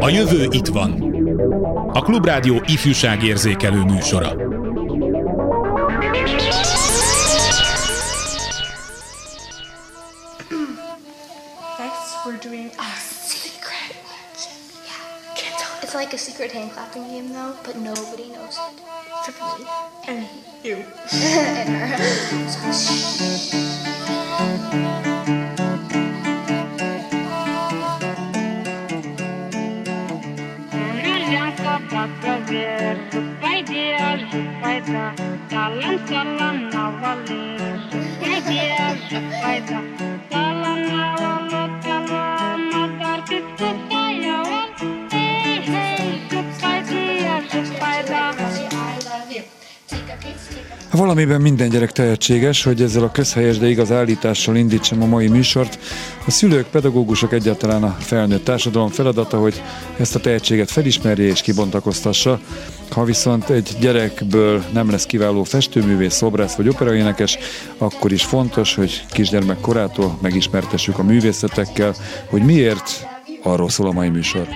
A jövő itt van. A Klubrádió ifjúságérzékelő műsora. It's like a secret hand clapping game though, but nobody knows it. Except me. And you. and her. So, ver Vai ver, vai dar Salam, salam, navalê Vai ver, vai dar Valamiben minden gyerek tehetséges, hogy ezzel a közhelyes, de igaz állítással indítsam a mai műsort. A szülők, pedagógusok egyáltalán a felnőtt társadalom feladata, hogy ezt a tehetséget felismerje és kibontakoztassa. Ha viszont egy gyerekből nem lesz kiváló festőművész, szobrász vagy operaénekes, akkor is fontos, hogy kisgyermek korától megismertessük a művészetekkel, hogy miért arról szól a mai műsor.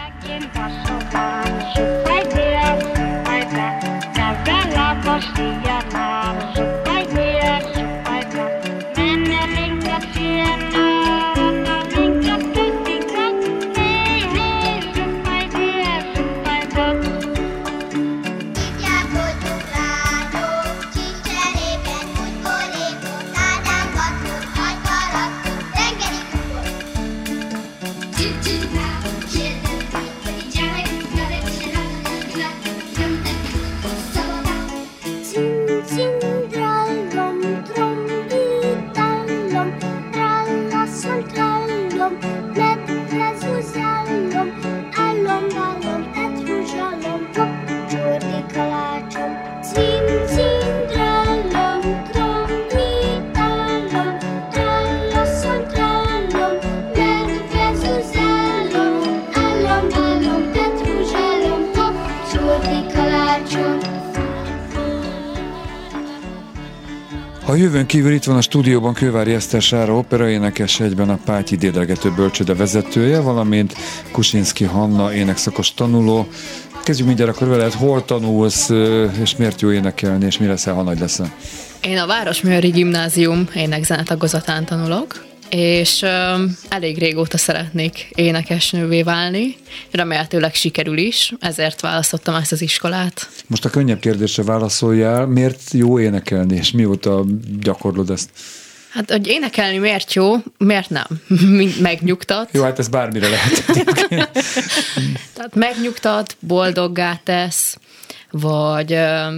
Kívül itt van a stúdióban Kővári Eszter Sára operaénekes, egyben a Pátyi Dédelgető Bölcsöde vezetője, valamint Kusinski Hanna énekszakos tanuló. Kezdjük mindjárt akkor veled, hol tanulsz, és miért jó énekelni, és mi leszel, ha nagy leszel? Én a Városműri Gimnázium énekzene tagozatán tanulok, és ö, elég régóta szeretnék énekesnővé válni. Remélhetőleg sikerül is, ezért választottam ezt az iskolát. Most a könnyebb kérdésre válaszoljál, miért jó énekelni, és mióta gyakorlod ezt? Hát, hogy énekelni miért jó, miért nem? Megnyugtat. Jó, hát ez bármire lehet. Tehát megnyugtat, boldoggá tesz, vagy ö,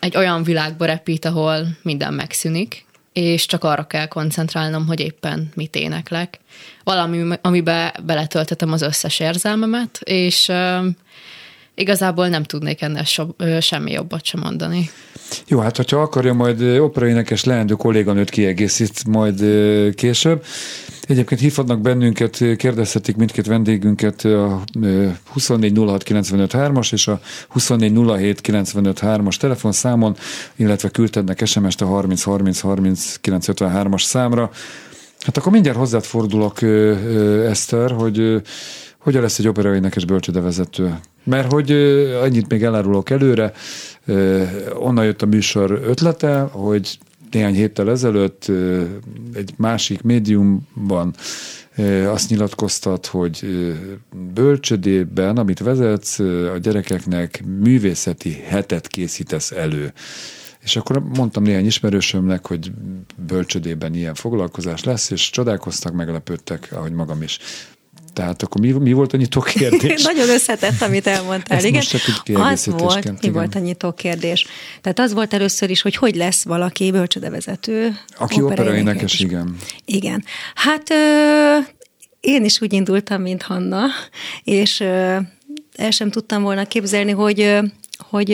egy olyan világba repít, ahol minden megszűnik, és csak arra kell koncentrálnom, hogy éppen mit éneklek. Valami, amiben beletöltetem az összes érzelmemet, és igazából nem tudnék ennél so, semmi jobbat sem mondani. Jó, hát hogyha akarja, majd operaénekes leendő kolléganőt kiegészít majd később. Egyébként hívhatnak bennünket, kérdezhetik mindkét vendégünket a ö, 2406953-as és a 2407953-as telefonszámon, illetve küldhetnek SMS-t a 30303953-as számra. Hát akkor mindjárt hozzád fordulok, Eszter, hogy hogyan lesz egy operaénekes bölcsödevezető? Mert hogy annyit még elárulok előre, onnan jött a műsor ötlete, hogy néhány héttel ezelőtt egy másik médiumban azt nyilatkoztat, hogy bölcsödében, amit vezetsz, a gyerekeknek művészeti hetet készítesz elő. És akkor mondtam néhány ismerősömnek, hogy bölcsödében ilyen foglalkozás lesz, és csodálkoztak, meglepődtek, ahogy magam is. Tehát akkor mi, mi volt a nyitó kérdés? Nagyon összetett, amit elmondtál. Ezt igen. most az volt, mi igen. volt a nyitó kérdés. Tehát az volt először is, hogy hogy lesz valaki bölcsödevezető. Aki operaénekes, igen. Igen. Hát ö, én is úgy indultam, mint Hanna, és ö, el sem tudtam volna képzelni, hogy hogy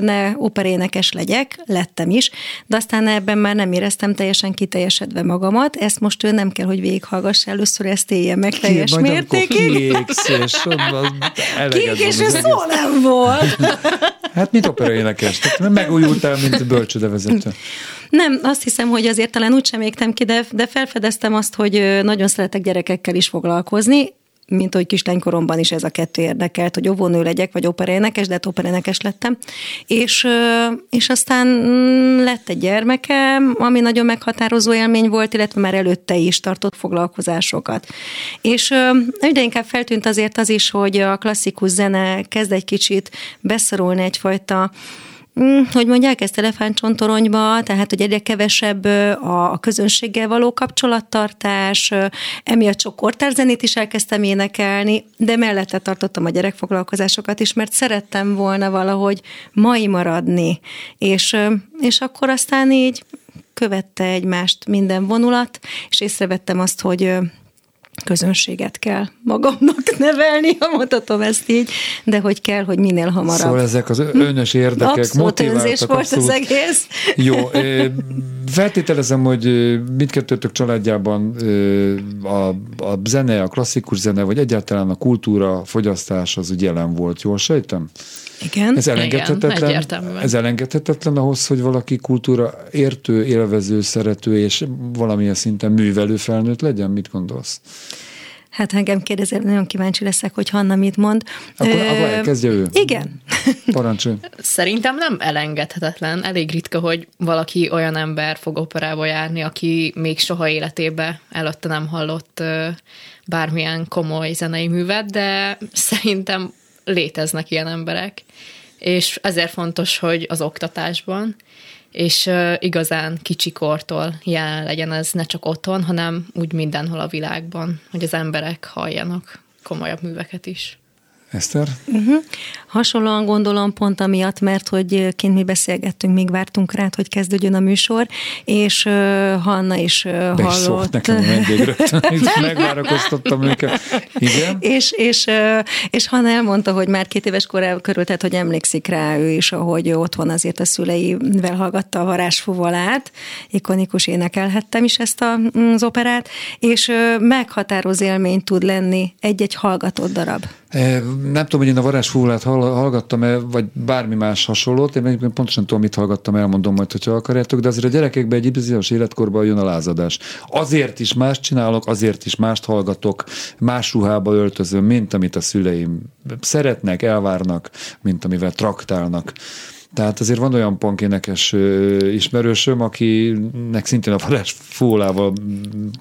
ne operénekes legyek, lettem is, de aztán ebben már nem éreztem teljesen kiteljesedve magamat, ezt most ő nem kell, hogy végighallgass először, ezt élje meg teljes amikor mértékig. kiégsz, és Kék, és egész. szó nem volt. Hát mint operaénekes, tehát megújultál, mint bölcsödevezető. Nem, azt hiszem, hogy azért talán úgysem égtem ki, de, de felfedeztem azt, hogy nagyon szeretek gyerekekkel is foglalkozni, mint hogy kislánykoromban is ez a kettő érdekelt, hogy óvónő legyek, vagy operénekes, de hát operénekes lettem. És, és aztán mm, lett egy gyermekem, ami nagyon meghatározó élmény volt, illetve már előtte is tartott foglalkozásokat. És egyre inkább feltűnt azért az is, hogy a klasszikus zene kezd egy kicsit beszorulni egyfajta hogy mondják ezt elefántcsontoronyba, tehát hogy egyre kevesebb a, a közönséggel való kapcsolattartás, emiatt sok kortárzenét is elkezdtem énekelni, de mellette tartottam a gyerekfoglalkozásokat is, mert szerettem volna valahogy mai maradni, és, és akkor aztán így követte egymást minden vonulat, és észrevettem azt, hogy közönséget kell magamnak nevelni, ha mondhatom ezt így, de hogy kell, hogy minél hamarabb. Szóval ezek az önös érdekek Abszolút önzés volt az egész. Jó, feltételezem, hogy mindkettőtök családjában a, a zene, a klasszikus zene, vagy egyáltalán a kultúra fogyasztás az úgy jelen volt, jól sejtem? Igen. Ez elengedhetetlen, egyértelműen. ez elengedhetetlen ahhoz, hogy valaki kultúra értő, élvező, szerető és valamilyen szinten művelő felnőtt legyen? Mit gondolsz? Hát engem kérdezel, nagyon kíváncsi leszek, hogy Hanna mit mond. Akkor, Ö, akkor elkezdje ő. Igen. Parancsolj. Szerintem nem elengedhetetlen. Elég ritka, hogy valaki olyan ember fog operába járni, aki még soha életébe előtte nem hallott bármilyen komoly zenei művet, de szerintem léteznek ilyen emberek. És ezért fontos, hogy az oktatásban, és igazán kicsikortól jelen legyen ez ne csak otthon, hanem úgy mindenhol a világban, hogy az emberek halljanak komolyabb műveket is. Eszter? Hasonlóan gondolom pont amiatt, mert hogy kint mi beszélgettünk, még vártunk rá, hogy kezdődjön a műsor, és uh, Hanna is uh, Be is szólt hallott. nekem a vendég rögtön, megvárakoztattam őket. Igen? És, és, ö, és Hanna elmondta, hogy már két éves korában körül, tehát hogy emlékszik rá ő is, ahogy otthon azért a szüleivel hallgatta a varázsfuvalát, ikonikus énekelhettem is ezt a, az operát, és ö, meghatározó élmény tud lenni egy-egy hallgatott darab. Nem tudom, hogy én a varázsfúlát hallgattam-e, vagy bármi más hasonlót. Én pontosan tudom, mit hallgattam, elmondom majd, hogyha akarjátok, de azért a gyerekekben egy bizonyos életkorban jön a lázadás. Azért is más csinálok, azért is mást hallgatok, más ruhába öltözöm, mint amit a szüleim szeretnek, elvárnak, mint amivel traktálnak. Tehát azért van olyan pankénekes ismerősöm, akinek szintén a varázs fólával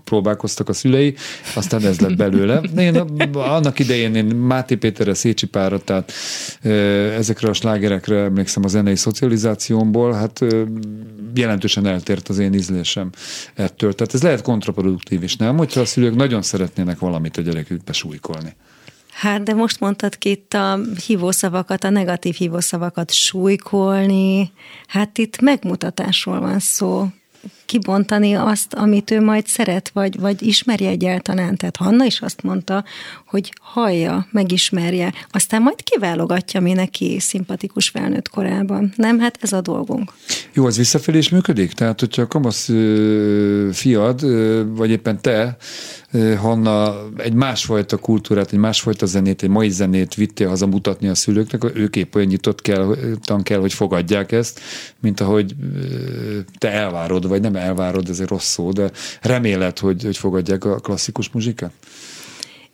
próbálkoztak a szülei, aztán ez lett belőle. Én annak idején én Máté Péterre, Szécsi Pára, tehát ezekre a slágerekre emlékszem a zenei szocializációmból, hát jelentősen eltért az én ízlésem ettől. Tehát ez lehet kontraproduktív is, nem? Hogyha a szülők nagyon szeretnének valamit a gyerekükbe súlykolni. Hát, de most mondtad ki itt a hívószavakat, a negatív hívószavakat súlykolni. Hát itt megmutatásról van szó. Kibontani azt, amit ő majd szeret, vagy, vagy ismerje egyáltalán. Tehát Hanna is azt mondta, hogy hallja, megismerje, aztán majd kiválogatja, mi neki szimpatikus felnőtt korában. Nem, hát ez a dolgunk. Jó, az visszafelé is működik? Tehát, hogyha a kamasz fiad, vagy éppen te, Hanna, egy másfajta kultúrát, egy másfajta zenét, egy mai zenét vittél haza mutatni a szülőknek, ők épp olyan nyitott kell, kell, hogy fogadják ezt, mint ahogy te elvárod, vagy nem elvárod, ez egy rossz szó, de reméled, hogy, hogy fogadják a klasszikus muzsikát?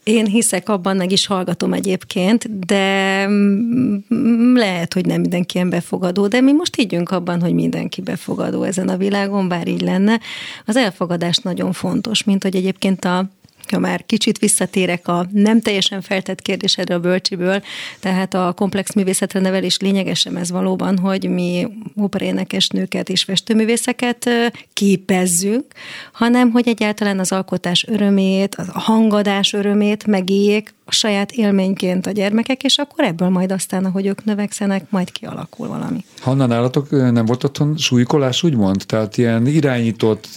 Én hiszek abban, meg is hallgatom egyébként, de mm, lehet, hogy nem mindenki ilyen befogadó, de mi most higgyünk abban, hogy mindenki befogadó ezen a világon, bár így lenne. Az elfogadás nagyon fontos, mint hogy egyébként a ha már kicsit visszatérek a nem teljesen feltett kérdésedre a bölcsiből, tehát a komplex művészetre nevelés lényegesen ez valóban, hogy mi operénekes nőket és festőművészeket képezzünk, hanem hogy egyáltalán az alkotás örömét, a hangadás örömét megéljék a saját élményként a gyermekek, és akkor ebből majd aztán, ahogy ők növekszenek, majd kialakul valami. Hanna, nálatok nem volt otthon súlykolás, úgymond? Tehát ilyen irányított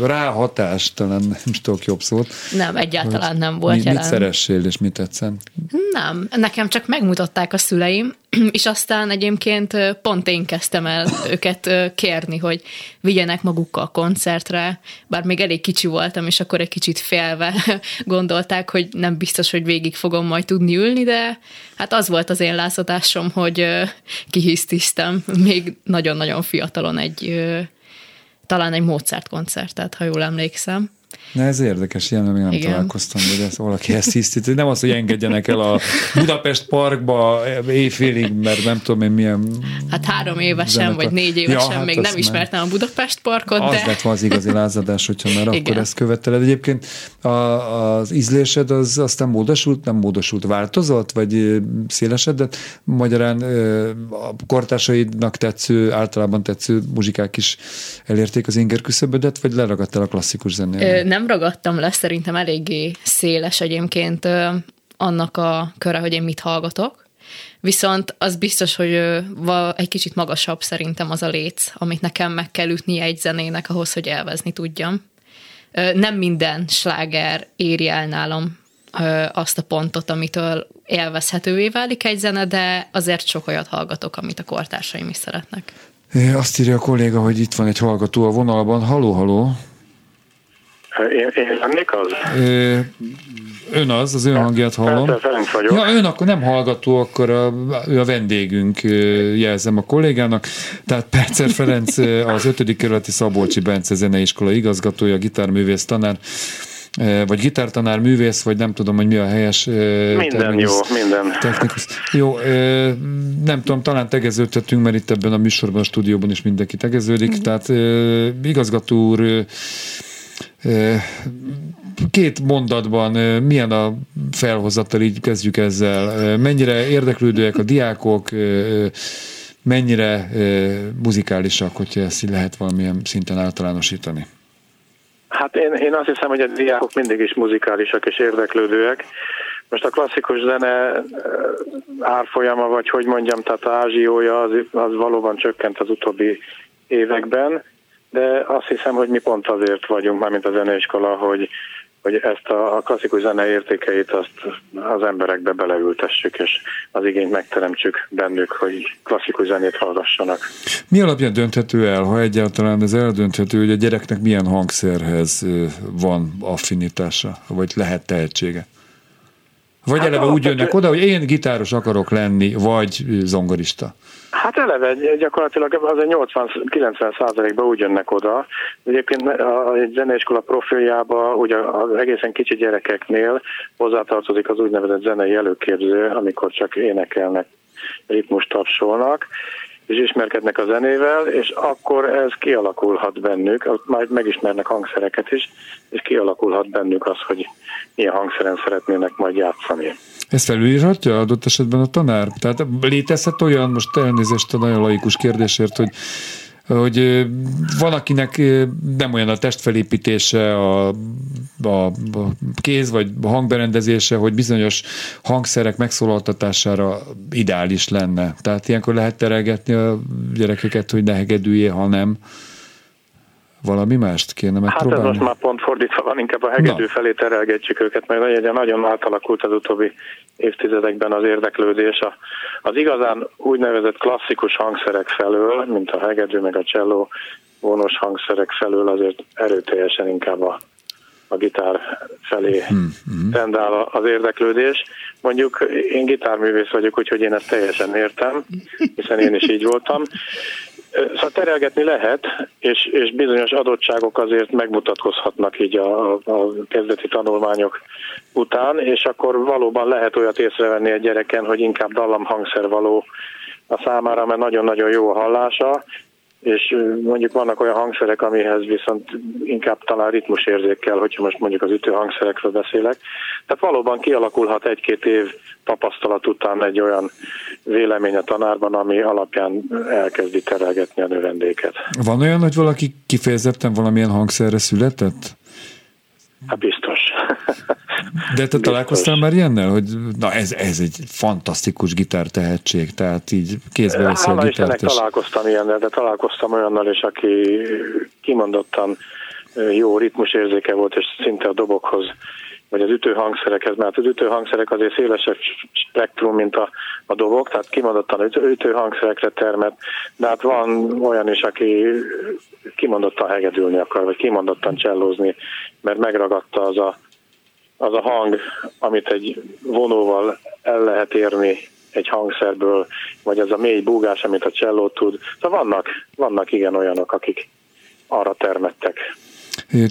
ráhatás, talán nem is tudok jobb szót. Nem, egyáltalán nem volt mit, jelen. mit szeressél, és mit tetszett? Nem, nekem csak megmutatták a szüleim, és aztán egyébként pont én kezdtem el őket kérni, hogy vigyenek magukkal koncertre, bár még elég kicsi voltam, és akkor egy kicsit félve gondolták, hogy nem biztos, hogy végig fogom majd tudni ülni, de hát az volt az én látszatásom, hogy ö, kihisztiztem még nagyon-nagyon fiatalon egy talán egy Mozart koncertet, ha jól emlékszem. Na ez érdekes, ilyen még nem Igen. találkoztam, hogy ez valaki ezt hiszti. Nem az, hogy engedjenek el a Budapest parkba éjfélig, mert nem tudom én milyen... Hát három évesen, zenekar. vagy négy évesen hát még nem már- ismertem a Budapest parkot, Az de lett volna az igazi lázadás, hogyha már akkor Igen. ezt követeled. Egyébként a, az ízlésed az aztán módosult, nem módosult, változott, vagy szélesedett? Magyarán a kortársaidnak tetsző, általában tetsző muzsikák is elérték az inger küszöbödet, vagy leragadtál a klasszikus Ö, zenénél? nem ragadtam le, szerintem eléggé széles egyébként annak a köre, hogy én mit hallgatok. Viszont az biztos, hogy va- egy kicsit magasabb szerintem az a léc, amit nekem meg kell ütnie egy zenének ahhoz, hogy elvezni tudjam. Nem minden sláger éri el nálam azt a pontot, amitől élvezhetővé válik egy zene, de azért sok olyat hallgatok, amit a kortársaim is szeretnek. Azt írja a kolléga, hogy itt van egy hallgató a vonalban. Haló, haló. Én, én lennék az? Ö, Ön az, az ön hangját hallom. Persze, Ferenc vagyok. Ja, ön akkor nem hallgató, akkor a, ő a vendégünk, jelzem a kollégának. Tehát Percer Ferenc az 5. kerületi Szabolcsi Bence zeneiskola igazgatója, gitárművész tanár, vagy gitártanár művész, vagy nem tudom, hogy mi a helyes Minden jó, minden. Technikus. Jó, nem tudom, talán tegeződhetünk, mert itt ebben a műsorban, a stúdióban is mindenki tegeződik. Tehát ö, igazgató úr, két mondatban milyen a felhozatal, így kezdjük ezzel. Mennyire érdeklődőek a diákok, mennyire muzikálisak, hogyha ezt így lehet valamilyen szinten általánosítani? Hát én, én azt hiszem, hogy a diákok mindig is muzikálisak és érdeklődőek. Most a klasszikus zene árfolyama, vagy hogy mondjam, tehát a ázsiója az, az valóban csökkent az utóbbi években, de azt hiszem, hogy mi pont azért vagyunk, mármint a zeneiskola, hogy, hogy ezt a, a klasszikus zene értékeit azt az emberekbe beleültessük, és az igényt megteremtsük bennük, hogy klasszikus zenét hallgassanak. Mi alapján dönthető el, ha egyáltalán ez eldönthető, hogy a gyereknek milyen hangszerhez van affinitása, vagy lehet tehetsége? Vagy Hát eleve úgy jönnek oda, hogy én gitáros akarok lenni, vagy zongorista. Hát eleve gyakorlatilag az 80-90 százalékban úgy jönnek oda. Egyébként a zeneiskola profiljába ugye az egészen kicsi gyerekeknél hozzátartozik az úgynevezett zenei előképző, amikor csak énekelnek, ritmus tapsolnak, és ismerkednek a zenével, és akkor ez kialakulhat bennük, majd megismernek hangszereket is, és kialakulhat bennük az, hogy milyen hangszeren szeretnének majd játszani. Ezt felülírhatja adott esetben a tanár? Tehát létezhet olyan, most elnézést a nagyon laikus kérdésért, hogy hogy van, akinek nem olyan a testfelépítése, a, a, a kéz vagy hangberendezése, hogy bizonyos hangszerek megszólaltatására ideális lenne. Tehát ilyenkor lehet terelgetni a gyerekeket, hogy ne hegedüljél, ha nem. Valami mást kéne Hát ez megpróbálni? most már pont fordítva van, inkább a hegedű Na. felé terelgetjük őket, mert nagyon, nagyon átalakult az utóbbi évtizedekben az érdeklődés. Az igazán úgynevezett klasszikus hangszerek felől, mint a hegedű meg a cselló vonos hangszerek felől azért erőteljesen inkább a, a gitár felé tendál a- az érdeklődés. Mondjuk én gitárművész vagyok, úgyhogy én ezt teljesen értem, hiszen én is így voltam. Szóval terelgetni lehet, és, és bizonyos adottságok azért megmutatkozhatnak így a, a kezdeti tanulmányok után, és akkor valóban lehet olyat észrevenni egy gyereken, hogy inkább dallamhangszer való a számára, mert nagyon-nagyon jó a hallása, és mondjuk vannak olyan hangszerek, amihez viszont inkább talán ritmusérzék kell, hogyha most mondjuk az ütőhangszerekről beszélek. Tehát valóban kialakulhat egy-két év tapasztalat után egy olyan vélemény a tanárban, ami alapján elkezdi terelgetni a növendéket. Van olyan, hogy valaki kifejezetten valamilyen hangszerre született? Hát biztos. De te találkoztál már ilyennel, hogy na ez, ez egy fantasztikus gitár tehetség, tehát így kézbe veszi a Hála Istennek gitárt, és találkoztam ilyennel, de találkoztam olyannal is, aki kimondottan jó ritmusérzéke volt, és szinte a dobokhoz, vagy az ütőhangszerekhez, mert az ütőhangszerek azért szélesebb spektrum, mint a, a dobok, tehát kimondottan ütő, ütőhangszerekre termet, de hát van olyan is, aki kimondottan hegedülni akar, vagy kimondottan csellózni, mert megragadta az a, az a hang, amit egy vonóval el lehet érni egy hangszerből, vagy az a mély búgás, amit a cselló tud. Szóval vannak, vannak igen olyanok, akik arra termettek.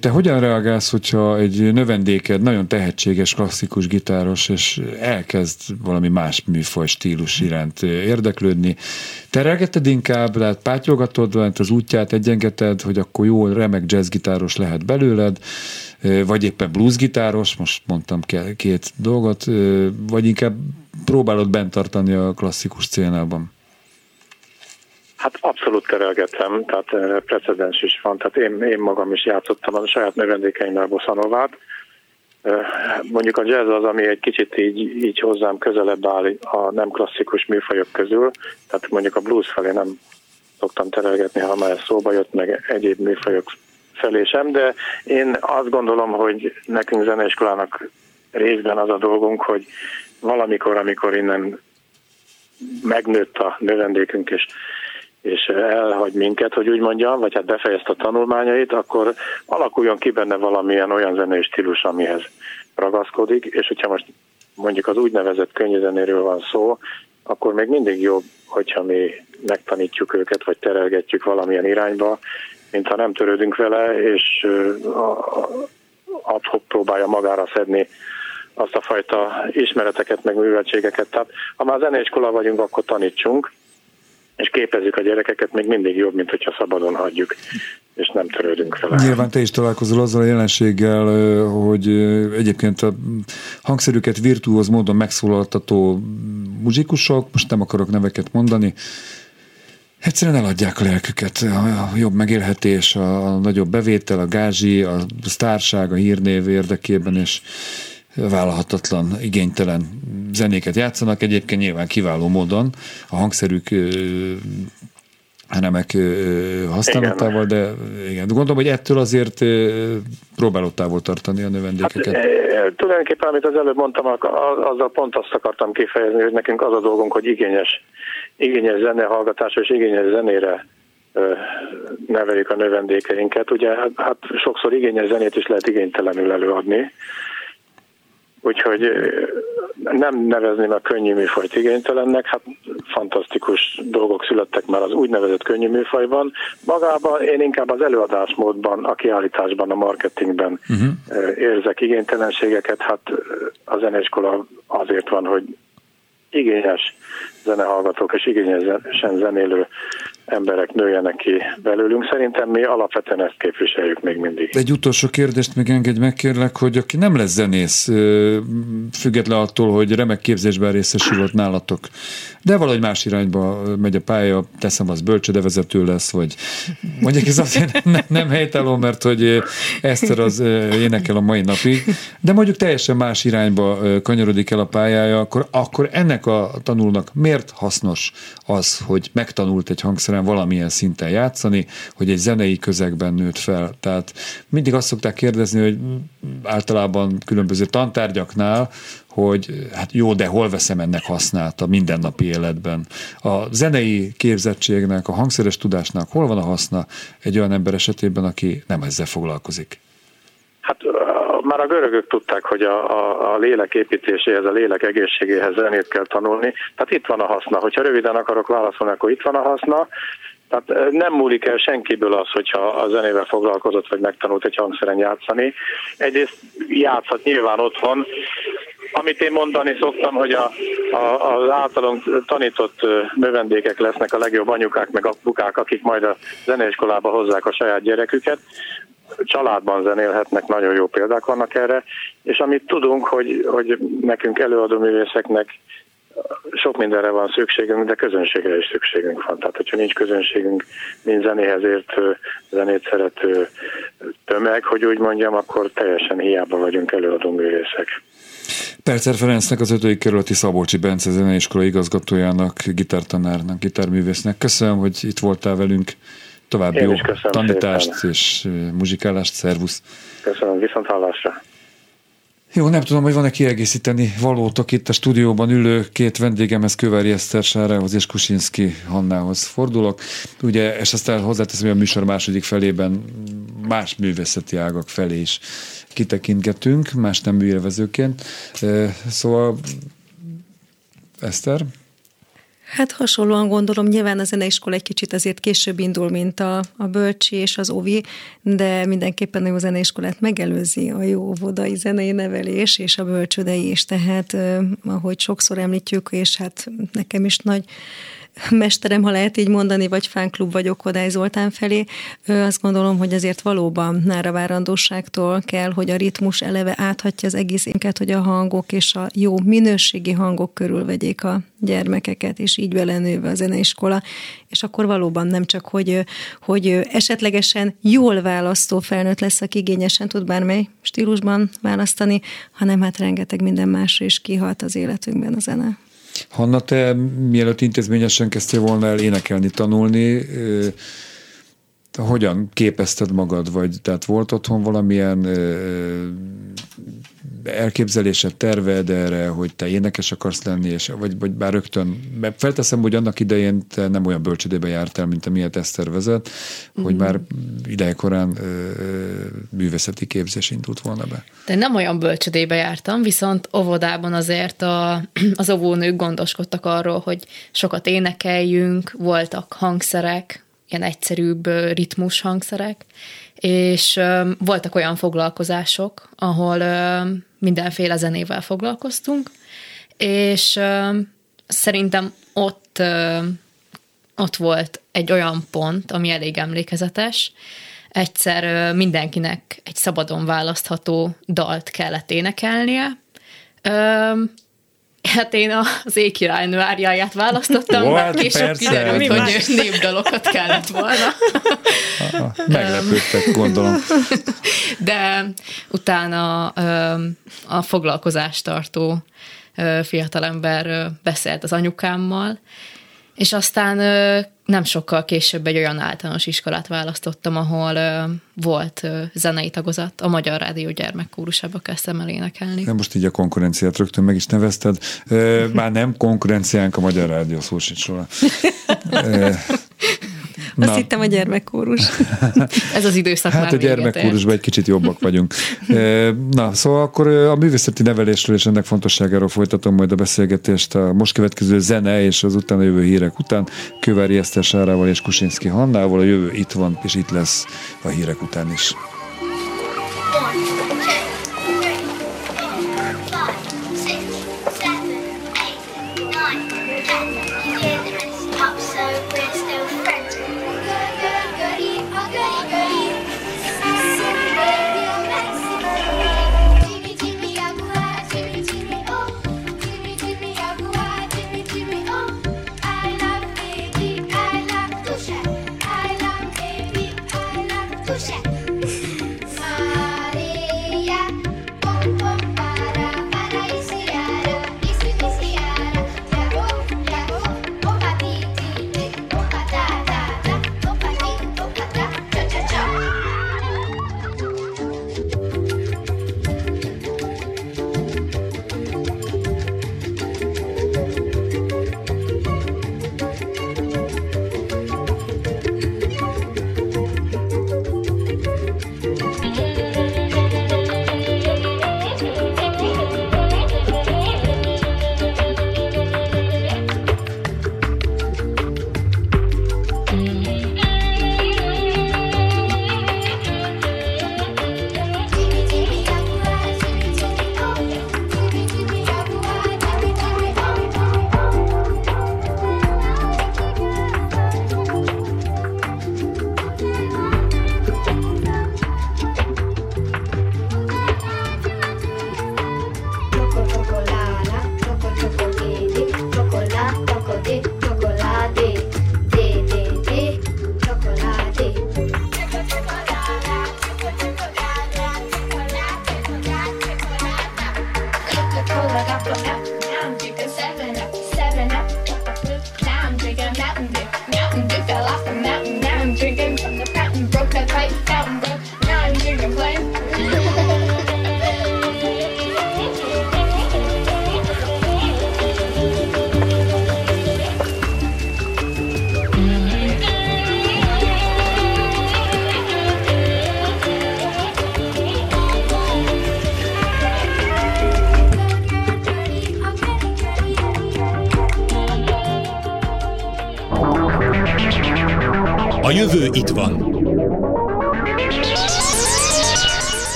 Te hogyan reagálsz, hogyha egy növendéked nagyon tehetséges, klasszikus gitáros, és elkezd valami más műfaj stílus iránt érdeklődni? Terelgeted inkább, lehet pátyolgatod, lehet az útját egyengeted, hogy akkor jó, remek jazzgitáros lehet belőled, vagy éppen bluesgitáros, most mondtam két dolgot, vagy inkább próbálod bent tartani a klasszikus szcénában? Hát abszolút terelgetem, tehát eh, precedens is van. Tehát én, én magam is játszottam a saját növendékeimmel boszanovát. Eh, mondjuk a jazz az, ami egy kicsit így, így hozzám közelebb áll a nem klasszikus műfajok közül. Tehát mondjuk a blues felé nem szoktam terelgetni, ha már szóba jött, meg egyéb műfajok felé sem, de én azt gondolom, hogy nekünk zeneiskolának részben az a dolgunk, hogy valamikor, amikor innen megnőtt a növendékünk, és és elhagy minket, hogy úgy mondjam, vagy hát befejezte a tanulmányait, akkor alakuljon ki benne valamilyen olyan zenei stílus, amihez ragaszkodik, és hogyha most mondjuk az úgynevezett könnyű van szó, akkor még mindig jobb, hogyha mi megtanítjuk őket, vagy terelgetjük valamilyen irányba, mint ha nem törődünk vele, és adhok próbálja magára szedni azt a fajta ismereteket, meg műveltségeket. Tehát ha már zeneiskola vagyunk, akkor tanítsunk, és képezzük a gyerekeket, még mindig jobb, mint hogyha szabadon hagyjuk, és nem törődünk vele. Nyilván te is találkozol azzal a jelenséggel, hogy egyébként a hangszerüket virtuóz módon megszólaltató muzsikusok, most nem akarok neveket mondani, egyszerűen eladják a lelküket. A jobb megélhetés, a nagyobb bevétel, a gázsi, a sztárság, a hírnév érdekében, és vállalhatatlan, igénytelen zenéket játszanak, egyébként nyilván kiváló módon a hangszerük remek használatával, igen. de igen. Gondolom, hogy ettől azért próbálod távol tartani a növendékeket. Hát, tulajdonképpen, amit az előbb mondtam, azzal pont azt akartam kifejezni, hogy nekünk az a dolgunk, hogy igényes, igényes zenehallgatásra és igényes zenére neveljük a növendékeinket. Ugye hát, hát sokszor igényes zenét is lehet igénytelenül előadni, Úgyhogy nem nevezném a könnyű műfajt igénytelennek, hát fantasztikus dolgok születtek már az úgynevezett könnyű műfajban. Magában én inkább az előadásmódban, a kiállításban, a marketingben uh-huh. érzek igénytelenségeket, hát a zeneiskola azért van, hogy igényes zenehallgatók és igényesen zenélő emberek nőjenek ki belőlünk. Szerintem mi alapvetően ezt képviseljük még mindig. Egy utolsó kérdést még engedj meg, kérlek, hogy aki nem lesz zenész, független attól, hogy remek képzésben részesült nálatok, de valahogy más irányba megy a pálya, teszem, az bölcsödevezető lesz, vagy mondjuk ez azért nem, nem helytálló, mert hogy Eszter az énekel a mai napig, de mondjuk teljesen más irányba kanyarodik el a pályája, akkor, akkor ennek a tanulnak miért hasznos az, hogy megtanult egy hangszeren valamilyen szinten játszani, hogy egy zenei közegben nőtt fel. Tehát mindig azt szokták kérdezni, hogy általában különböző tantárgyaknál, hogy hát jó, de hol veszem ennek hasznát a mindennapi életben. A zenei képzettségnek, a hangszeres tudásnak hol van a haszna egy olyan ember esetében, aki nem ezzel foglalkozik? Hát már a görögök tudták, hogy a, a, a lélek építéséhez, a lélek egészségéhez zenét kell tanulni. Tehát itt van a haszna. Hogyha röviden akarok válaszolni, akkor itt van a haszna. Tehát nem múlik el senkiből az, hogyha a zenével foglalkozott, vagy megtanult egy hangszeren játszani. Egyrészt játszhat nyilván otthon, amit én mondani szoktam, hogy a, a, az általunk tanított növendékek lesznek a legjobb anyukák meg apukák, akik majd a zeneiskolába hozzák a saját gyereküket, családban zenélhetnek, nagyon jó példák vannak erre, és amit tudunk, hogy, hogy nekünk előadó művészeknek sok mindenre van szükségünk, de közönségre is szükségünk van. Tehát, hogyha nincs közönségünk, mint zenéhez értő, zenét szerető tömeg, hogy úgy mondjam, akkor teljesen hiába vagyunk előadó művészek. Percer Ferencnek, az 5. kerületi Szabolcsi Bence zeneiskola igazgatójának, gitártanárnak, gitárművésznek. Köszönöm, hogy itt voltál velünk. További jó tanítást szépen. és muzsikálást. Szervusz! Köszönöm, viszont hallásra! Jó, nem tudom, hogy van-e kiegészíteni valótok itt a stúdióban ülő két vendégemhez, Kövári Eszter Sárához és Kusinski Hannához fordulok. Ugye, és aztán hozzáteszem, hogy a műsor második felében más művészeti ágak felé is kitekintgetünk, más nem műélvezőként. Szóval, Eszter? Hát hasonlóan gondolom, nyilván a zeneiskola egy kicsit azért később indul, mint a, a bölcsi és az ovi, de mindenképpen a jó zeneiskolát megelőzi a jó óvodai zenei nevelés és a bölcsödei is, tehát ahogy sokszor említjük, és hát nekem is nagy mesterem, ha lehet így mondani, vagy fánklub vagyok Kodály Zoltán felé, azt gondolom, hogy azért valóban nára várandóságtól kell, hogy a ritmus eleve áthatja az egész énket, hogy a hangok és a jó minőségi hangok körül vegyék a gyermekeket, és így belenőve a zeneiskola, és akkor valóban nem csak, hogy, hogy esetlegesen jól választó felnőtt lesz, aki igényesen tud bármely stílusban választani, hanem hát rengeteg minden másra is kihat az életünkben a zene. Hanna, te mielőtt intézményesen kezdtél volna el énekelni, tanulni, hogyan képezted magad, vagy tehát volt otthon valamilyen elképzelésed, terved erre, hogy te énekes akarsz lenni, és, vagy, vagy bár rögtön, mert felteszem, hogy annak idején te nem olyan bölcsödébe jártál, mint amilyet Eszter vezet, mm. hogy már idejekorán ö, művészeti képzés indult volna be. De nem olyan bölcsödébe jártam, viszont óvodában azért a, az óvónők gondoskodtak arról, hogy sokat énekeljünk, voltak hangszerek, ilyen egyszerűbb ritmus hangszerek, és voltak olyan foglalkozások, ahol mindenféle zenével foglalkoztunk, és szerintem ott, ott volt egy olyan pont, ami elég emlékezetes, egyszer mindenkinek egy szabadon választható dalt kellett énekelnie, Hát én az éjkirálynő árjáját választottam, What? mert később Persze. kiderült, Mi hogy más? népdalokat kellett volna. Meglepődtek, gondolom. De utána a foglalkozástartó fiatalember beszélt az anyukámmal, és aztán nem sokkal később egy olyan általános iskolát választottam, ahol volt zenei tagozat, a Magyar Rádió gyermekkórusába kezdtem el énekelni. De most így a konkurenciát rögtön meg is nevezted. Már nem konkurenciánk a Magyar Rádió, szó sincs róla. Azt hittem a gyermekkórus. Ez az időszak Hát már a gyermekkórusban egy kicsit jobbak vagyunk. Na, szóval akkor a művészeti nevelésről és ennek fontosságáról folytatom majd a beszélgetést a most következő zene és az utána jövő hírek után. Kövári Eszter Sárával és Kusinszki Hannával. A jövő itt van, és itt lesz a hírek után is. One, two,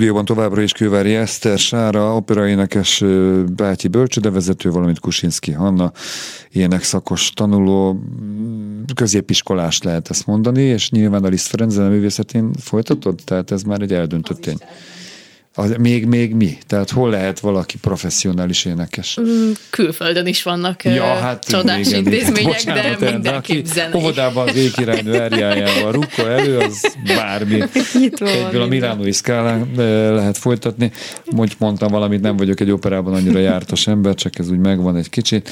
Stúdióban továbbra is Kővári Eszter, Sára, operaénekes bátyi bölcsödevezető, valamint Kusinski Hanna, énekszakos tanuló, mm, középiskolás lehet ezt mondani, és nyilván a Liszt Ferenc zeneművészetén folytatod? Tehát ez már egy eldöntött tény. Az, még, még mi? Tehát hol lehet valaki professzionális énekes? Mm, Külföldön is vannak ja, hát, csodás igen, intézmények, bocsánat, de aki zenei. Óvodában az ékirálynő erjájával rukkol elő, az bármi. Egyből a milánói szkálán eh, lehet folytatni. Mondj, mondtam valamit, nem vagyok egy operában annyira jártas ember, csak ez úgy megvan egy kicsit.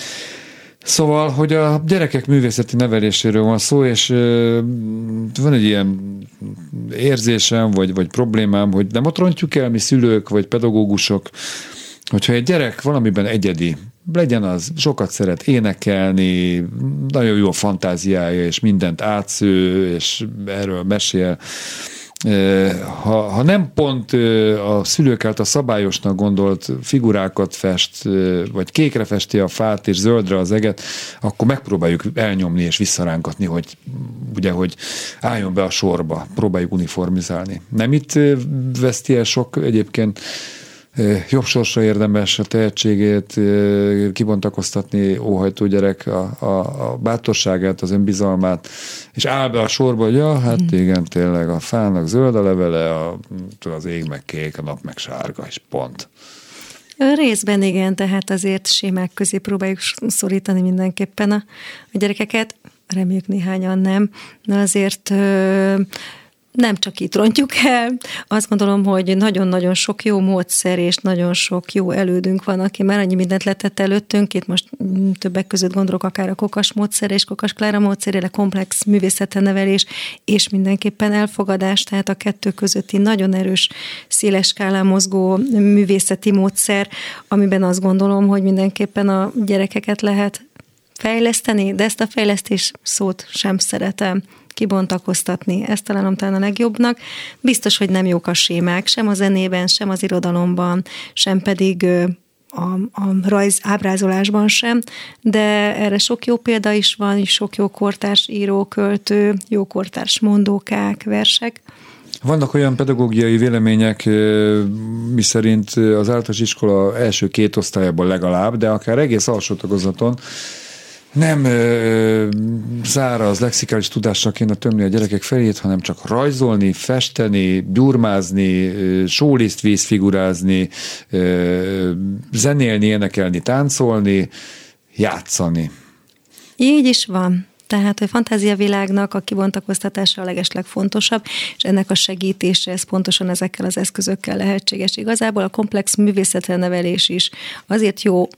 Szóval, hogy a gyerekek művészeti neveléséről van szó, és van egy ilyen érzésem, vagy, vagy problémám, hogy nem ott rontjuk el mi szülők, vagy pedagógusok, hogyha egy gyerek valamiben egyedi, legyen az, sokat szeret énekelni, nagyon jó a fantáziája, és mindent átsző, és erről mesél, ha, ha nem pont a szülők által szabályosnak gondolt figurákat fest, vagy kékre festi a fát és zöldre az eget, akkor megpróbáljuk elnyomni és visszarángatni, hogy ugye, hogy álljon be a sorba, próbáljuk uniformizálni. Nem itt veszti el sok egyébként jobb sorsra érdemes a tehetségét kibontakoztatni óhajtó gyerek a, a, a bátorságát, az önbizalmát, és áll be a sorba, hogy ja, hát igen, tényleg a fának zöld a levele, a, az ég meg kék, a nap meg sárga, és pont. Részben igen, tehát azért sémák közé próbáljuk szorítani mindenképpen a, a gyerekeket. Reméljük néhányan nem, de azért ö, nem csak itt rontjuk el. Azt gondolom, hogy nagyon-nagyon sok jó módszer és nagyon sok jó elődünk van, aki már annyi mindent letett előttünk. Itt most mm, többek között gondolok akár a kokas módszer és kokas Klára módszerére, komplex művészeten nevelés, és mindenképpen elfogadás, tehát a kettő közötti nagyon erős, széles skálán mozgó művészeti módszer, amiben azt gondolom, hogy mindenképpen a gyerekeket lehet fejleszteni, de ezt a fejlesztés szót sem szeretem kibontakoztatni. Ezt találom talán a legjobbnak. Biztos, hogy nem jók a sémák, sem a zenében, sem az irodalomban, sem pedig a, a rajz ábrázolásban sem, de erre sok jó példa is van, és sok jó kortárs író, költő, jó kortárs mondókák, versek. Vannak olyan pedagógiai vélemények, miszerint az általános iskola első két osztályában legalább, de akár egész alsó tagozaton nem ö, száraz lexikális tudással kéne tömni a gyerekek fejét, hanem csak rajzolni, festeni, gyurmázni, ö, sólészt vízfigurázni, ö, zenélni, énekelni, táncolni, játszani. Így is van. Tehát a fantáziavilágnak a kibontakoztatása a legeslegfontosabb, és ennek a segítése ez pontosan ezekkel az eszközökkel lehetséges. Igazából a komplex művészetre nevelés is azért jó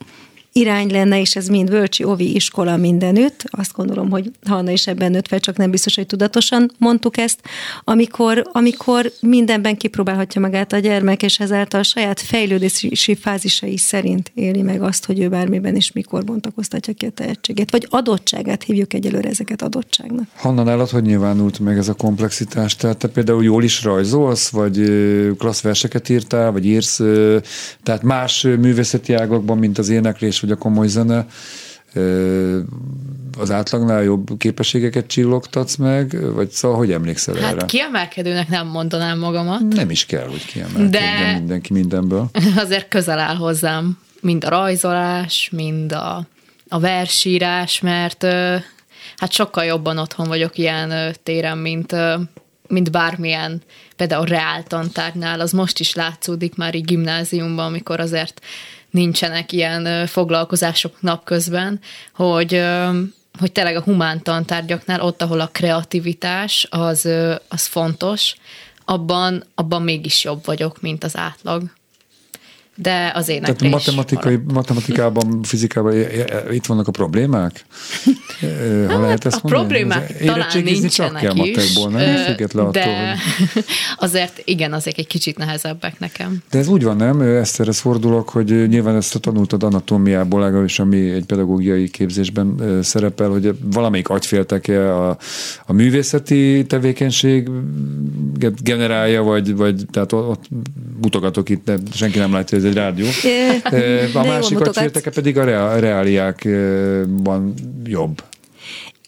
irány lenne, és ez mind Völcsi Ovi iskola mindenütt. Azt gondolom, hogy Hanna is ebben nőtt fel, csak nem biztos, hogy tudatosan mondtuk ezt, amikor, amikor mindenben kipróbálhatja magát a gyermek, és ezáltal a saját fejlődési fázisai szerint éli meg azt, hogy ő bármiben is mikor bontakoztatja ki a tehetségét. Vagy adottságát hívjuk egyelőre ezeket adottságnak. Hanna, nálad hogy nyilvánult meg ez a komplexitás? Tehát te például jól is rajzolsz, vagy ö, klassz verseket írtál, vagy írsz, tehát más művészeti ágakban, mint az éneklés, vagy a komoly zene, az átlagnál jobb képességeket csillogtatsz meg, vagy szóval hogy emlékszel erre? Hát kiemelkedőnek nem mondanám magamat, Nem is kell, hogy kiemelkedjen De- mindenki mindenből. azért közel áll hozzám mind a rajzolás, mind a, a versírás, mert hát sokkal jobban otthon vagyok ilyen téren, mint, mint bármilyen például reáltantárnál, az most is látszódik már így gimnáziumban, amikor azért nincsenek ilyen foglalkozások napközben, hogy hogy tényleg a humán tantárgyaknál, ott, ahol a kreativitás az, az fontos, abban, abban mégis jobb vagyok, mint az átlag. De az éneklés Tehát matematikai, matematikában, fizikában itt vannak a problémák? Ha lehet ezt a mondani? problémák Az talán érettségizni csak nincsenek kell is, matekból, nem? Független attól, de hogy... azért igen, azért egy kicsit nehezebbek nekem. De ez úgy van, nem? Eszterhez fordulok, hogy nyilván ezt tanultad anatómiából, legalábbis ami egy pedagógiai képzésben szerepel, hogy valamelyik agyfélteke a, a művészeti tevékenység generálja, vagy, vagy tehát ott mutogatok itt, de senki nem látja, ez egy rádió. A de jól másik agyfélteke pedig a reá- reáliákban jobb.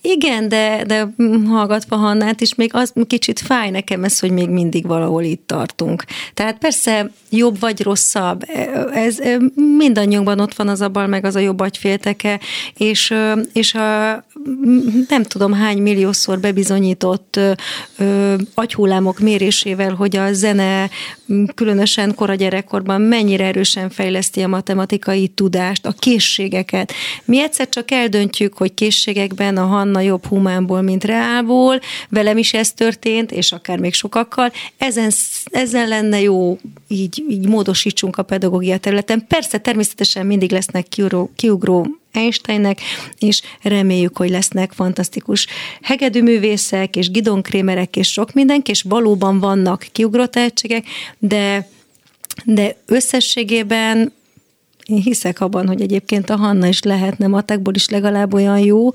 Igen, de, de hallgatva Hannát is még az kicsit fáj nekem ez, hogy még mindig valahol itt tartunk. Tehát persze jobb vagy rosszabb, ez mindannyiunkban ott van az a bal, meg az a jobb agyfélteke, és, és a, nem tudom hány milliószor bebizonyított ö, agyhullámok mérésével, hogy a zene különösen kora gyerekkorban mennyire erősen fejleszti a matematikai tudást, a készségeket. Mi egyszer csak eldöntjük, hogy készségekben a Hanna jobb humánból, mint reálból, velem is ez történt, és akár még sokakkal. Ezen, ezen lenne jó, így, így módosítsunk a pedagógia területen. Persze természetesen mindig lesznek kiugró, kiugró Einsteinnek, és reméljük, hogy lesznek fantasztikus hegedűművészek, és gidonkrémerek, és sok mindenki, és valóban vannak kiugró tehetségek, de, de összességében én hiszek abban, hogy egyébként a Hanna is lehetne matekból is legalább olyan jó,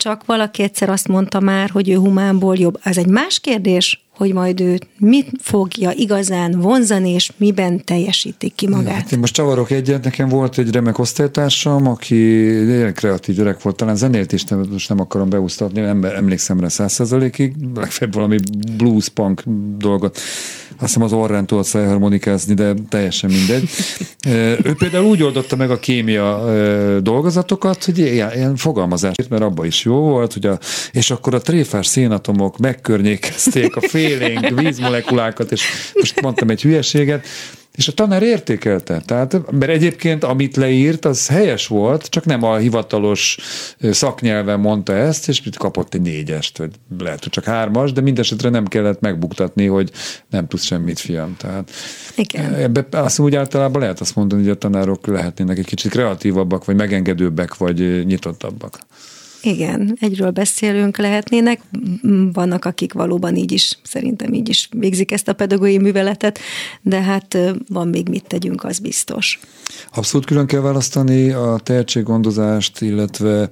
csak valaki egyszer azt mondta már, hogy ő humánból jobb. Ez egy más kérdés, hogy majd ő mit fogja igazán vonzani, és miben teljesíti ki magát. Hát én most csavarok egyet, nekem volt egy remek osztálytársam, aki nagyon kreatív gyerek volt, talán zenélt is, most nem akarom beúsztatni, nem emlékszem rá százszerzalékig, legfeljebb valami blues punk dolgot azt hiszem az orrán tudott szájharmonikázni, de teljesen mindegy. ő például úgy oldotta meg a kémia dolgozatokat, hogy ilyen, ilyen fogalmazás, mert abban is jó volt, hogy a, és akkor a tréfás szénatomok megkörnyékezték a félénk vízmolekulákat, és most mondtam egy hülyeséget, és a tanár értékelte. Tehát, mert egyébként, amit leírt, az helyes volt, csak nem a hivatalos szaknyelven mondta ezt, és kapott egy négyest, vagy lehet, hogy csak hármas, de mindesetre nem kellett megbuktatni, hogy nem tudsz semmit, fiam. Tehát Igen. Ebbe azt úgy általában lehet azt mondani, hogy a tanárok lehetnének egy kicsit kreatívabbak, vagy megengedőbbek, vagy nyitottabbak. Igen, egyről beszélünk lehetnének, vannak akik valóban így is, szerintem így is végzik ezt a pedagógiai műveletet, de hát van még mit tegyünk, az biztos. Abszolút külön kell választani a tehetséggondozást, illetve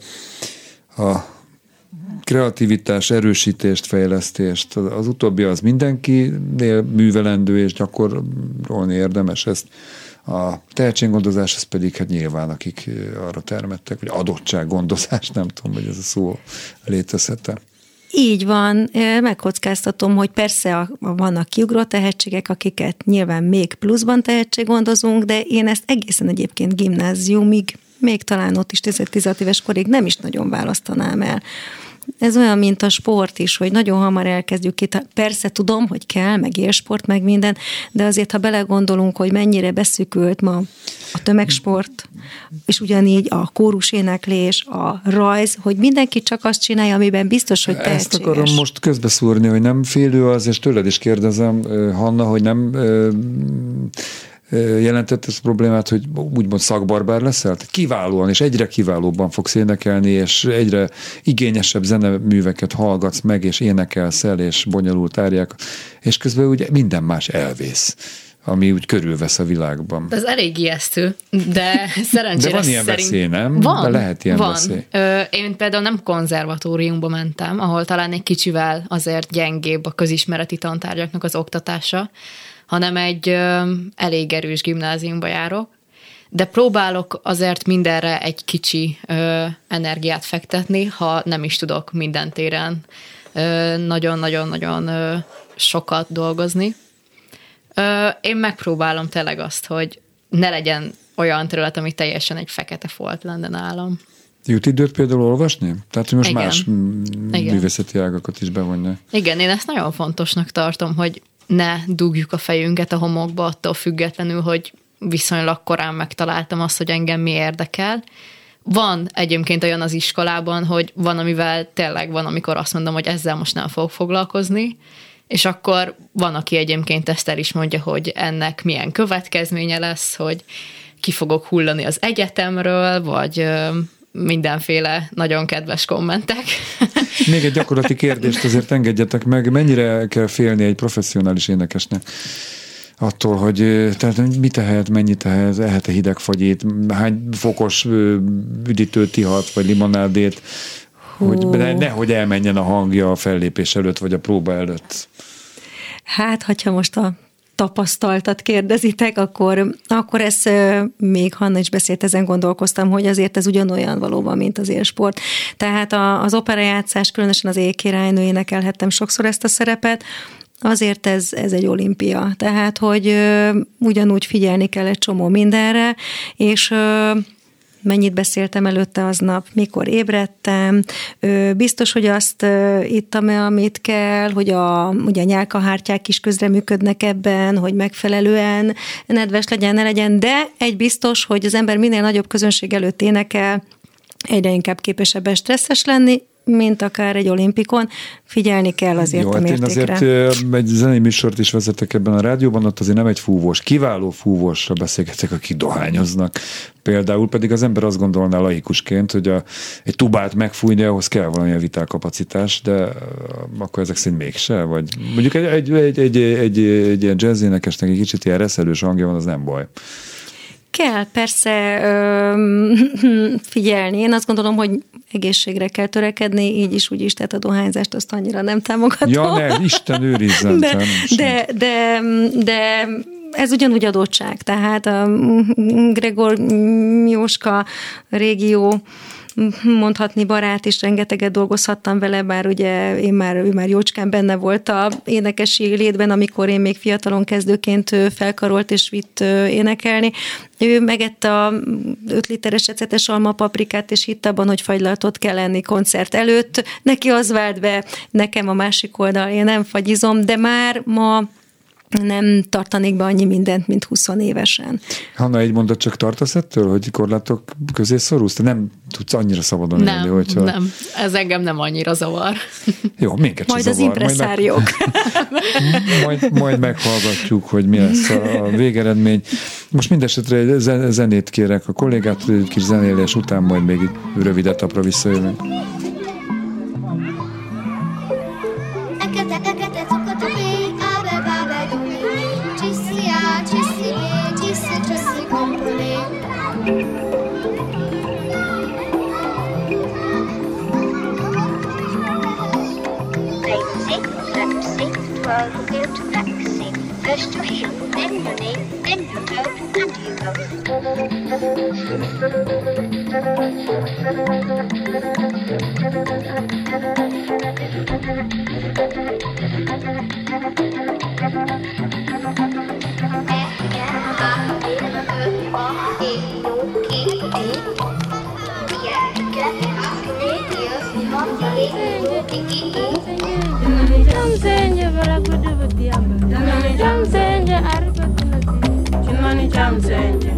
a kreativitás, erősítést, fejlesztést. Az utóbbi az mindenkinél művelendő és gyakorolni érdemes ezt a tehetséggondozás az pedig hát nyilván, akik arra termettek, vagy adottsággondozás, nem tudom, hogy ez a szó létezhet-e. Így van, megkockáztatom, hogy persze vannak kiugró tehetségek, akiket nyilván még pluszban tehetséggondozunk, de én ezt egészen egyébként gimnáziumig, még talán ott is 10 éves korig nem is nagyon választanám el ez olyan, mint a sport is, hogy nagyon hamar elkezdjük itt. Persze tudom, hogy kell, meg élsport, meg minden, de azért, ha belegondolunk, hogy mennyire beszűkült ma a tömegsport, és ugyanígy a kórus éneklés, a rajz, hogy mindenki csak azt csinálja, amiben biztos, hogy tehetséges. Ezt akarom most közbeszúrni, hogy nem félő az, és tőled is kérdezem, Hanna, hogy nem jelentett ez a problémát, hogy úgymond szakbarbár leszel? Tehát kiválóan és egyre kiválóbban fogsz énekelni, és egyre igényesebb zeneműveket hallgatsz meg, és énekelsz el, és bonyolult árják, és közben ugye minden más elvész ami úgy körülvesz a világban. Ez elég ijesztő, de szerencsére De van ilyen szerint... veszély, nem? Van, de lehet ilyen van. veszély. Ö, én például nem konzervatóriumba mentem, ahol talán egy kicsivel azért gyengébb a közismereti tantárgyaknak az oktatása, hanem egy elég erős gimnáziumba járok, de próbálok azért mindenre egy kicsi ö, energiát fektetni, ha nem is tudok minden téren nagyon-nagyon-nagyon sokat dolgozni. Ö, én megpróbálom tényleg azt, hogy ne legyen olyan terület, ami teljesen egy fekete folt lenne nálam. Jut időt például olvasni? Tehát, hogy most Igen. más Igen. művészeti ágakat is bevonja. Igen, én ezt nagyon fontosnak tartom, hogy ne dugjuk a fejünket a homokba attól függetlenül, hogy viszonylag korán megtaláltam azt, hogy engem mi érdekel. Van egyébként olyan az iskolában, hogy van, amivel tényleg van, amikor azt mondom, hogy ezzel most nem fogok foglalkozni, és akkor van, aki egyébként ezt el is mondja, hogy ennek milyen következménye lesz, hogy ki fogok hullani az egyetemről, vagy mindenféle nagyon kedves kommentek. Még egy gyakorlati kérdést azért engedjetek meg. Mennyire kell félni egy professzionális énekesnek? attól, hogy tehát mit tehet, mennyit tehet, ehet-e hidegfagyét, hány fokos üdítőt ihat, vagy limonádét, hogy ne, nehogy elmenjen a hangja a fellépés előtt, vagy a próba előtt. Hát, hogyha most a tapasztaltat kérdezitek, akkor, akkor ez még Hanna is beszélt, ezen gondolkoztam, hogy azért ez ugyanolyan valóban, mint az élsport. Tehát a, az operajátszás, különösen az éjkirálynő énekelhettem sokszor ezt a szerepet, Azért ez, ez egy olimpia. Tehát, hogy ö, ugyanúgy figyelni kell egy csomó mindenre, és ö, mennyit beszéltem előtte aznap, mikor ébredtem, biztos, hogy azt ittam -e, amit kell, hogy a, ugye a nyálkahártyák is közreműködnek ebben, hogy megfelelően nedves legyen, ne legyen, de egy biztos, hogy az ember minél nagyobb közönség előtt énekel, egyre inkább képesebb stresszes lenni, mint akár egy olimpikon, figyelni kell azért Jó, a mértékre. Hát én azért egy zenei műsort is vezetek ebben a rádióban, ott azért nem egy fúvós, kiváló fúvósra beszélgetek, akik dohányoznak. Például pedig az ember azt gondolná laikusként, hogy a, egy tubát megfújni, ahhoz kell valamilyen vitálkapacitás, de akkor ezek szerint mégse, vagy mondjuk egy, egy, egy, egy, egy, egy ilyen jazz énekesnek egy kicsit ilyen reszelős hangja van, az nem baj. Kell persze ö, figyelni. Én azt gondolom, hogy egészségre kell törekedni, így is, úgy is, tehát a dohányzást azt annyira nem támogatom. Ja, ne, Isten őrizzen. De, de, de, de ez ugyanúgy adottság, tehát a Gregor Jóska régió mondhatni barát, és rengeteget dolgozhattam vele, bár ugye én már, ő már jócskán benne volt a énekesi létben, amikor én még fiatalon kezdőként felkarolt és vitt énekelni. Ő megette a 5 literes ecetes alma paprikát, és hitt abban, hogy fagylatot kell lenni koncert előtt. Neki az vált be, nekem a másik oldal, én nem fagyizom, de már ma nem tartanék be annyi mindent, mint 20 évesen. Hanna, egy mondat csak tartasz ettől, hogy korlátok közé szorulsz? Te nem tudsz annyira szabadon nem, élni, hogyha... Nem, ez engem nem annyira zavar. Jó, minket Majd az impresszáriók. Majd, meg... majd, majd meghallgatjuk, hogy mi lesz a, a végeredmény. Most mindesetre egy zenét kérek a kollégát, egy kis zenélés után majd még rövidet apra visszajövünk. First your heel, then your knee, then your toe, and you go. Jam Chimani chamsenje arifetilati Chimani chamsenje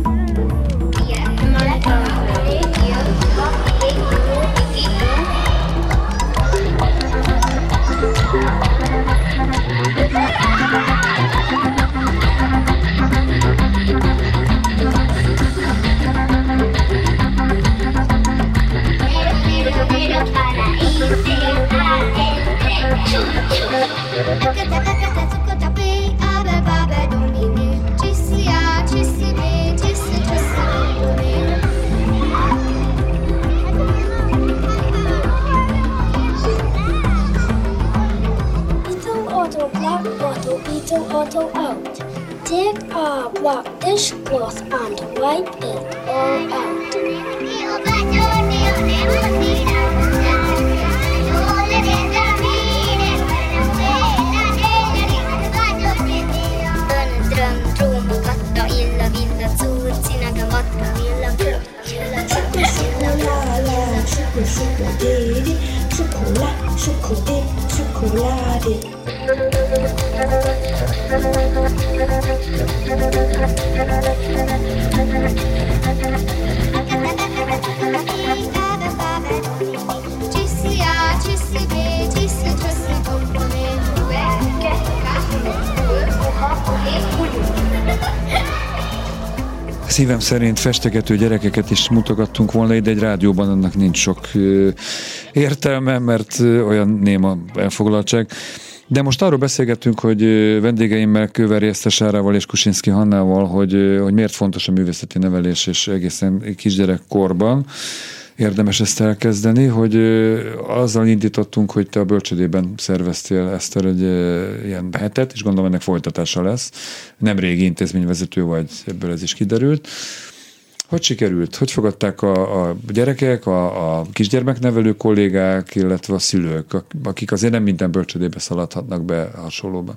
dishcloth and wipe it all out. Schokolade, Schokolade, Schokolade. Szívem szerint festegető gyerekeket is mutogattunk volna ide egy rádióban, annak nincs sok értelme, mert olyan néma elfoglaltság. De most arról beszélgettünk, hogy vendégeimmel Kőveri Esztesárával és Kusinski Hannával, hogy, hogy miért fontos a művészeti nevelés és egészen kisgyerekkorban. Érdemes ezt elkezdeni, hogy azzal indítottunk, hogy te a bölcsödében szerveztél Eszter egy ilyen hetet, és gondolom ennek folytatása lesz. Nem régi intézményvezető vagy, ebből ez is kiderült. Hogy sikerült? Hogy fogadták a, a gyerekek, a, a kisgyermeknevelő kollégák, illetve a szülők, akik azért nem minden bölcsödébe szaladhatnak be hasonlóba?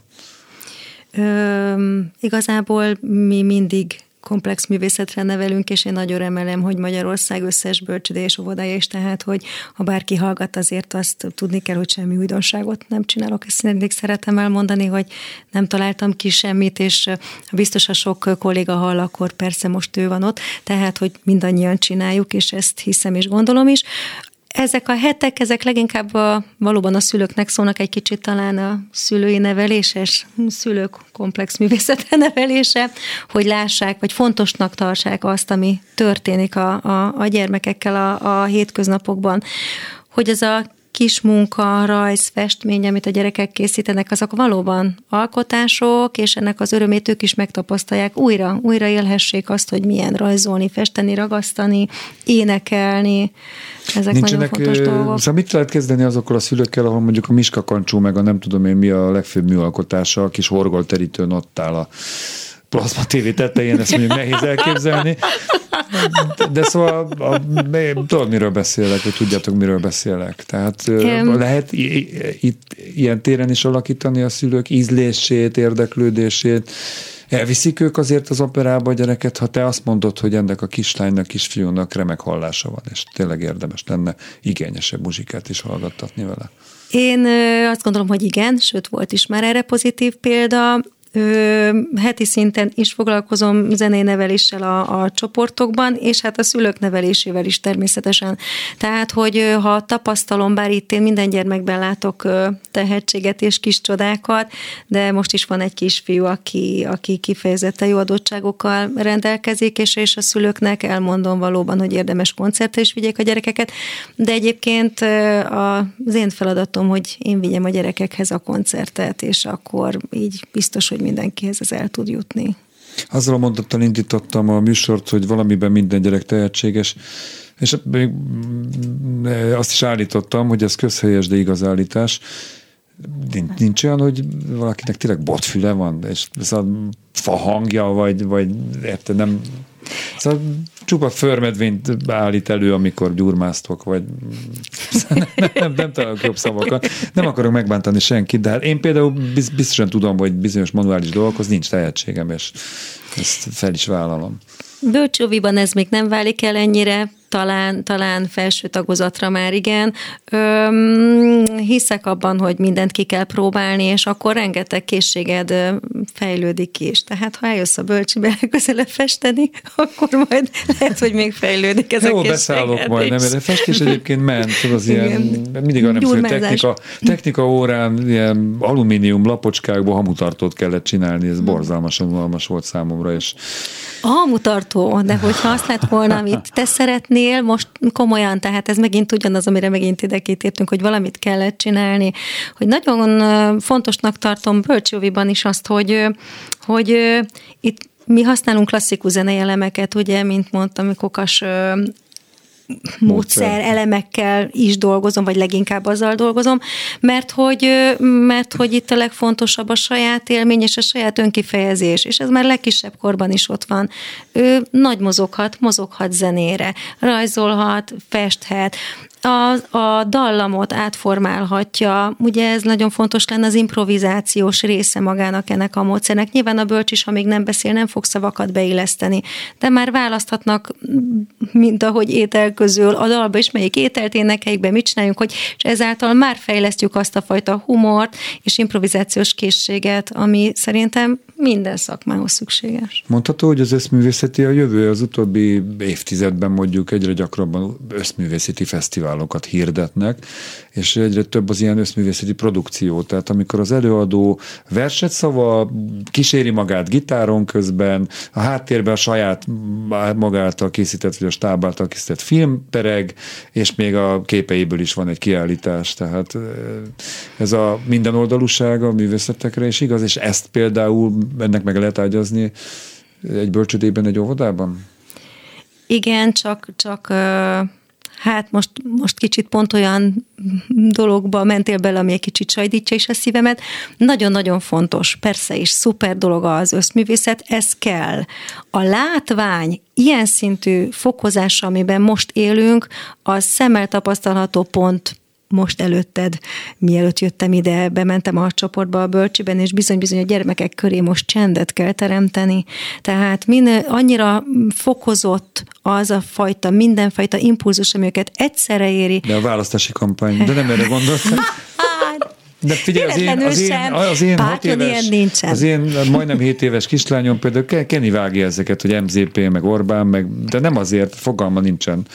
Ö, igazából mi mindig komplex művészetre nevelünk, és én nagyon remélem, hogy Magyarország összes bölcsödé és óvodája is, tehát, hogy ha bárki hallgat, azért azt tudni kell, hogy semmi újdonságot nem csinálok. Ezt mindig szeretem elmondani, hogy nem találtam ki semmit, és biztos, ha sok kolléga hall, akkor persze most ő van ott, tehát, hogy mindannyian csináljuk, és ezt hiszem és gondolom is. Ezek a hetek, ezek leginkább a, valóban a szülőknek szólnak egy kicsit talán a szülői neveléses, szülők komplex művészete nevelése, hogy lássák, vagy fontosnak tartsák azt, ami történik a, a, a gyermekekkel a, a hétköznapokban. Hogy ez a kis munka, rajz, festmény, amit a gyerekek készítenek, azok valóban alkotások, és ennek az örömét ők is megtapasztalják. Újra, újra élhessék azt, hogy milyen rajzolni, festeni, ragasztani, énekelni. Ezek Nincsenek, nagyon fontos dolgok. Szóval mit lehet kezdeni azokkal a szülőkkel, ahol mondjuk a Miska Kancsó, meg a nem tudom én mi a legfőbb műalkotása, a kis horgolterítőn ott áll a plazma tévé tetején, ezt mondjuk nehéz elképzelni. De szóval a, tudod, miről beszélek, hogy tudjátok, miről beszélek. Tehát um, lehet itt ilyen téren is alakítani a szülők ízlését, érdeklődését, Elviszik ők azért az operába a gyereket, ha te azt mondod, hogy ennek a kislánynak, kisfiúnak remek hallása van, és tényleg érdemes lenne igényesebb muzsikát is hallgattatni vele. Én azt gondolom, hogy igen, sőt volt is már erre pozitív példa. Ö, heti szinten is foglalkozom zenéneveléssel a, a csoportokban, és hát a szülők nevelésével is természetesen. Tehát, hogy ha tapasztalom, bár itt én minden gyermekben látok tehetséget és kis csodákat, de most is van egy kisfiú, aki, aki kifejezetten jó adottságokkal rendelkezik, és, és a szülőknek elmondom valóban, hogy érdemes koncertre is vigyék a gyerekeket, de egyébként az én feladatom, hogy én vigyem a gyerekekhez a koncertet, és akkor így biztos, hogy mindenkihez ez el tud jutni. Azzal a mondattal indítottam a műsort, hogy valamiben minden gyerek tehetséges, és még azt is állítottam, hogy ez közhelyes, de igaz állítás. Nincs, nincs olyan, hogy valakinek tényleg botfüle van, és ez a fa hangja, vagy, vagy érte, nem... Szóval csupa förmedvényt állít elő, amikor gyurmáztok, vagy nem, nem, nem, nem találok jobb szavakat. Nem akarok megbántani senkit, de hát én például biztosan tudom, hogy bizonyos manuális dolgokhoz nincs tehetségem, és ezt fel is vállalom. Bölcsóviban ez még nem válik el ennyire, talán, talán felső tagozatra már igen. Öm, hiszek abban, hogy mindent ki kell próbálni, és akkor rengeteg készséged fejlődik is. Tehát ha eljössz a bölcsibe közelebb festeni, akkor majd lehet, hogy még fejlődik ez Jó, a készséged beszállok majd, nem, de festés egyébként ment, az ilyen, Igen. mindig arra hogy technika, technika órán ilyen alumínium lapocskákból hamutartót kellett csinálni, ez borzalmasan unalmas volt számomra, és A hamutartó, de hogyha azt lett volna, amit te szeretnél, most komolyan, tehát ez megint ugyanaz, amire megint ide kitértünk, hogy valamit kellett csinálni, hogy nagyon fontosnak tartom Bölcsóviban is azt, hogy, hogy itt mi használunk klasszikus zenei elemeket, ugye, mint mondtam, kokas módszer, elemekkel is dolgozom, vagy leginkább azzal dolgozom, mert hogy, mert hogy itt a legfontosabb a saját élmény és a saját önkifejezés, és ez már legkisebb korban is ott van. Ő nagy mozoghat, mozoghat zenére, rajzolhat, festhet, a, a dallamot átformálhatja. Ugye ez nagyon fontos lenne az improvizációs része magának ennek a módszernek. Nyilván a bölcs is, ha még nem beszél, nem fog szavakat beilleszteni, de már választhatnak, mint ahogy étel közül a dalba is, melyik ételt énekeljük be, mit csináljunk, hogy, és ezáltal már fejlesztjük azt a fajta humort és improvizációs készséget, ami szerintem minden szakmához szükséges. Mondható, hogy az összművészeti a jövő az utóbbi évtizedben mondjuk egyre gyakrabban összművészeti fesztiválokat hirdetnek, és egyre több az ilyen összművészeti produkció. Tehát amikor az előadó verset szava, kíséri magát gitáron közben, a háttérben a saját magáltal készített, vagy a stáb által készített film pereg, és még a képeiből is van egy kiállítás. Tehát ez a minden oldalúság a művészetekre is igaz, és ezt például ennek meg lehet ágyazni egy bölcsödében, egy óvodában? Igen, csak, csak hát most, most kicsit pont olyan dologba mentél bele, ami egy kicsit sajdítja is a szívemet. Nagyon-nagyon fontos, persze is szuper dolog az összművészet, ez kell. A látvány ilyen szintű fokozása, amiben most élünk, az szemmel tapasztalható pont most előtted, mielőtt jöttem ide, bementem a csoportba a bölcsiben, és bizony-bizony a gyermekek köré most csendet kell teremteni. Tehát minél annyira fokozott az a fajta, mindenfajta impulzus, ami őket egyszerre éri. De a választási kampány, de nem erre gondoltam. De figyelj, az én, az én, az én hat éves, nincsen. az én majdnem 7 éves kislányom például Kenny vágja ezeket, hogy MZP, meg Orbán, meg, de nem azért, fogalma nincsen.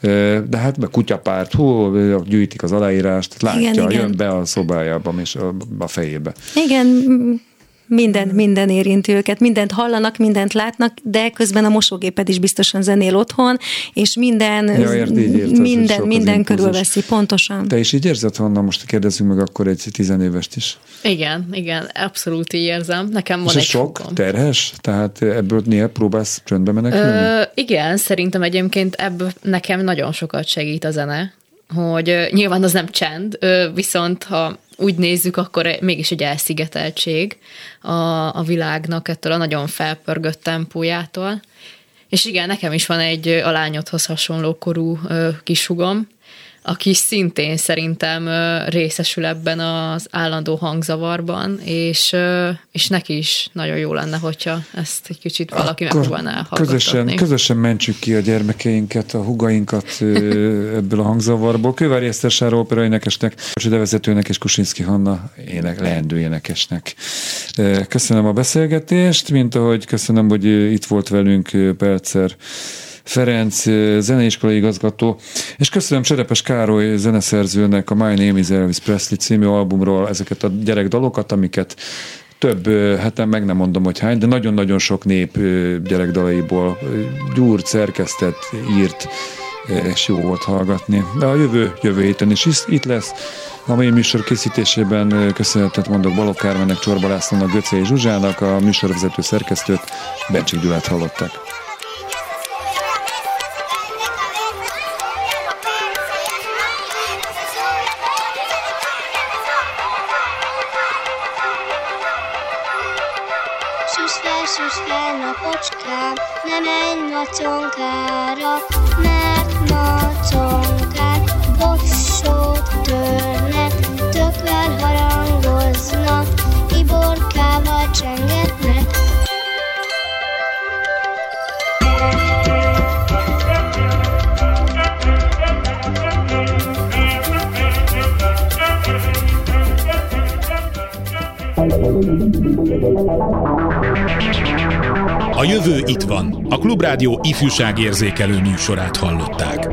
De hát meg kutyapárt, hú, gyűjtik az aláírást, látja, igen, jön igen. be a szobájába és a, a fejébe. Igen, minden, minden érinti őket, mindent hallanak, mindent látnak, de közben a mosógéped is biztosan zenél otthon, és minden, ja, ért, így érted, minden, minden körülveszi, pontosan. Te is így érzed, Hanna, most kérdezzünk meg akkor egy tizenévest is. Igen, igen, abszolút így érzem. Nekem van és egy sok, fogom. terhes? Tehát ebből néha próbálsz csöndbe menekülni? Ö, igen, szerintem egyébként ebből nekem nagyon sokat segít a zene, hogy nyilván az nem csend, viszont ha úgy nézzük, akkor mégis egy elszigeteltség a, a világnak ettől a nagyon felpörgött tempójától. És igen, nekem is van egy a lányodhoz hasonló korú kisugom, aki szintén szerintem részesül ebben az állandó hangzavarban, és, és neki is nagyon jó lenne, hogyha ezt egy kicsit valaki Akkor megpróbálná közösen, közösen mentsük ki a gyermekeinket, a hugainkat ebből a hangzavarból. Kővári Eszter Sára opera énekesnek, vezetőnek és Kusinski Hanna ének, leendő énekesnek. Köszönöm a beszélgetést, mint ahogy köszönöm, hogy itt volt velünk Percer Ferenc zeneiskolai igazgató, és köszönöm Cserepes Károly zeneszerzőnek a My Name is Elvis Presley című albumról ezeket a gyerekdalokat, amiket több, hát meg nem mondom, hogy hány, de nagyon-nagyon sok nép gyerekdalaiból gyúrt, szerkesztett, írt, és jó volt hallgatni. De a jövő, jövő héten is itt lesz. A mai műsor készítésében köszönetet mondok Balok Kármennek, Csorba Lászlónak, Göcé Zsuzsának, a műsorvezető szerkesztőt, Bencsik Gyulát hallották. Nem menj maconkára, mert maconkák bossót törnek, tökvel harangoznak, iborkával csengetnek. A jövő itt van. A Klubrádió ifjúságérzékelő műsorát hallották.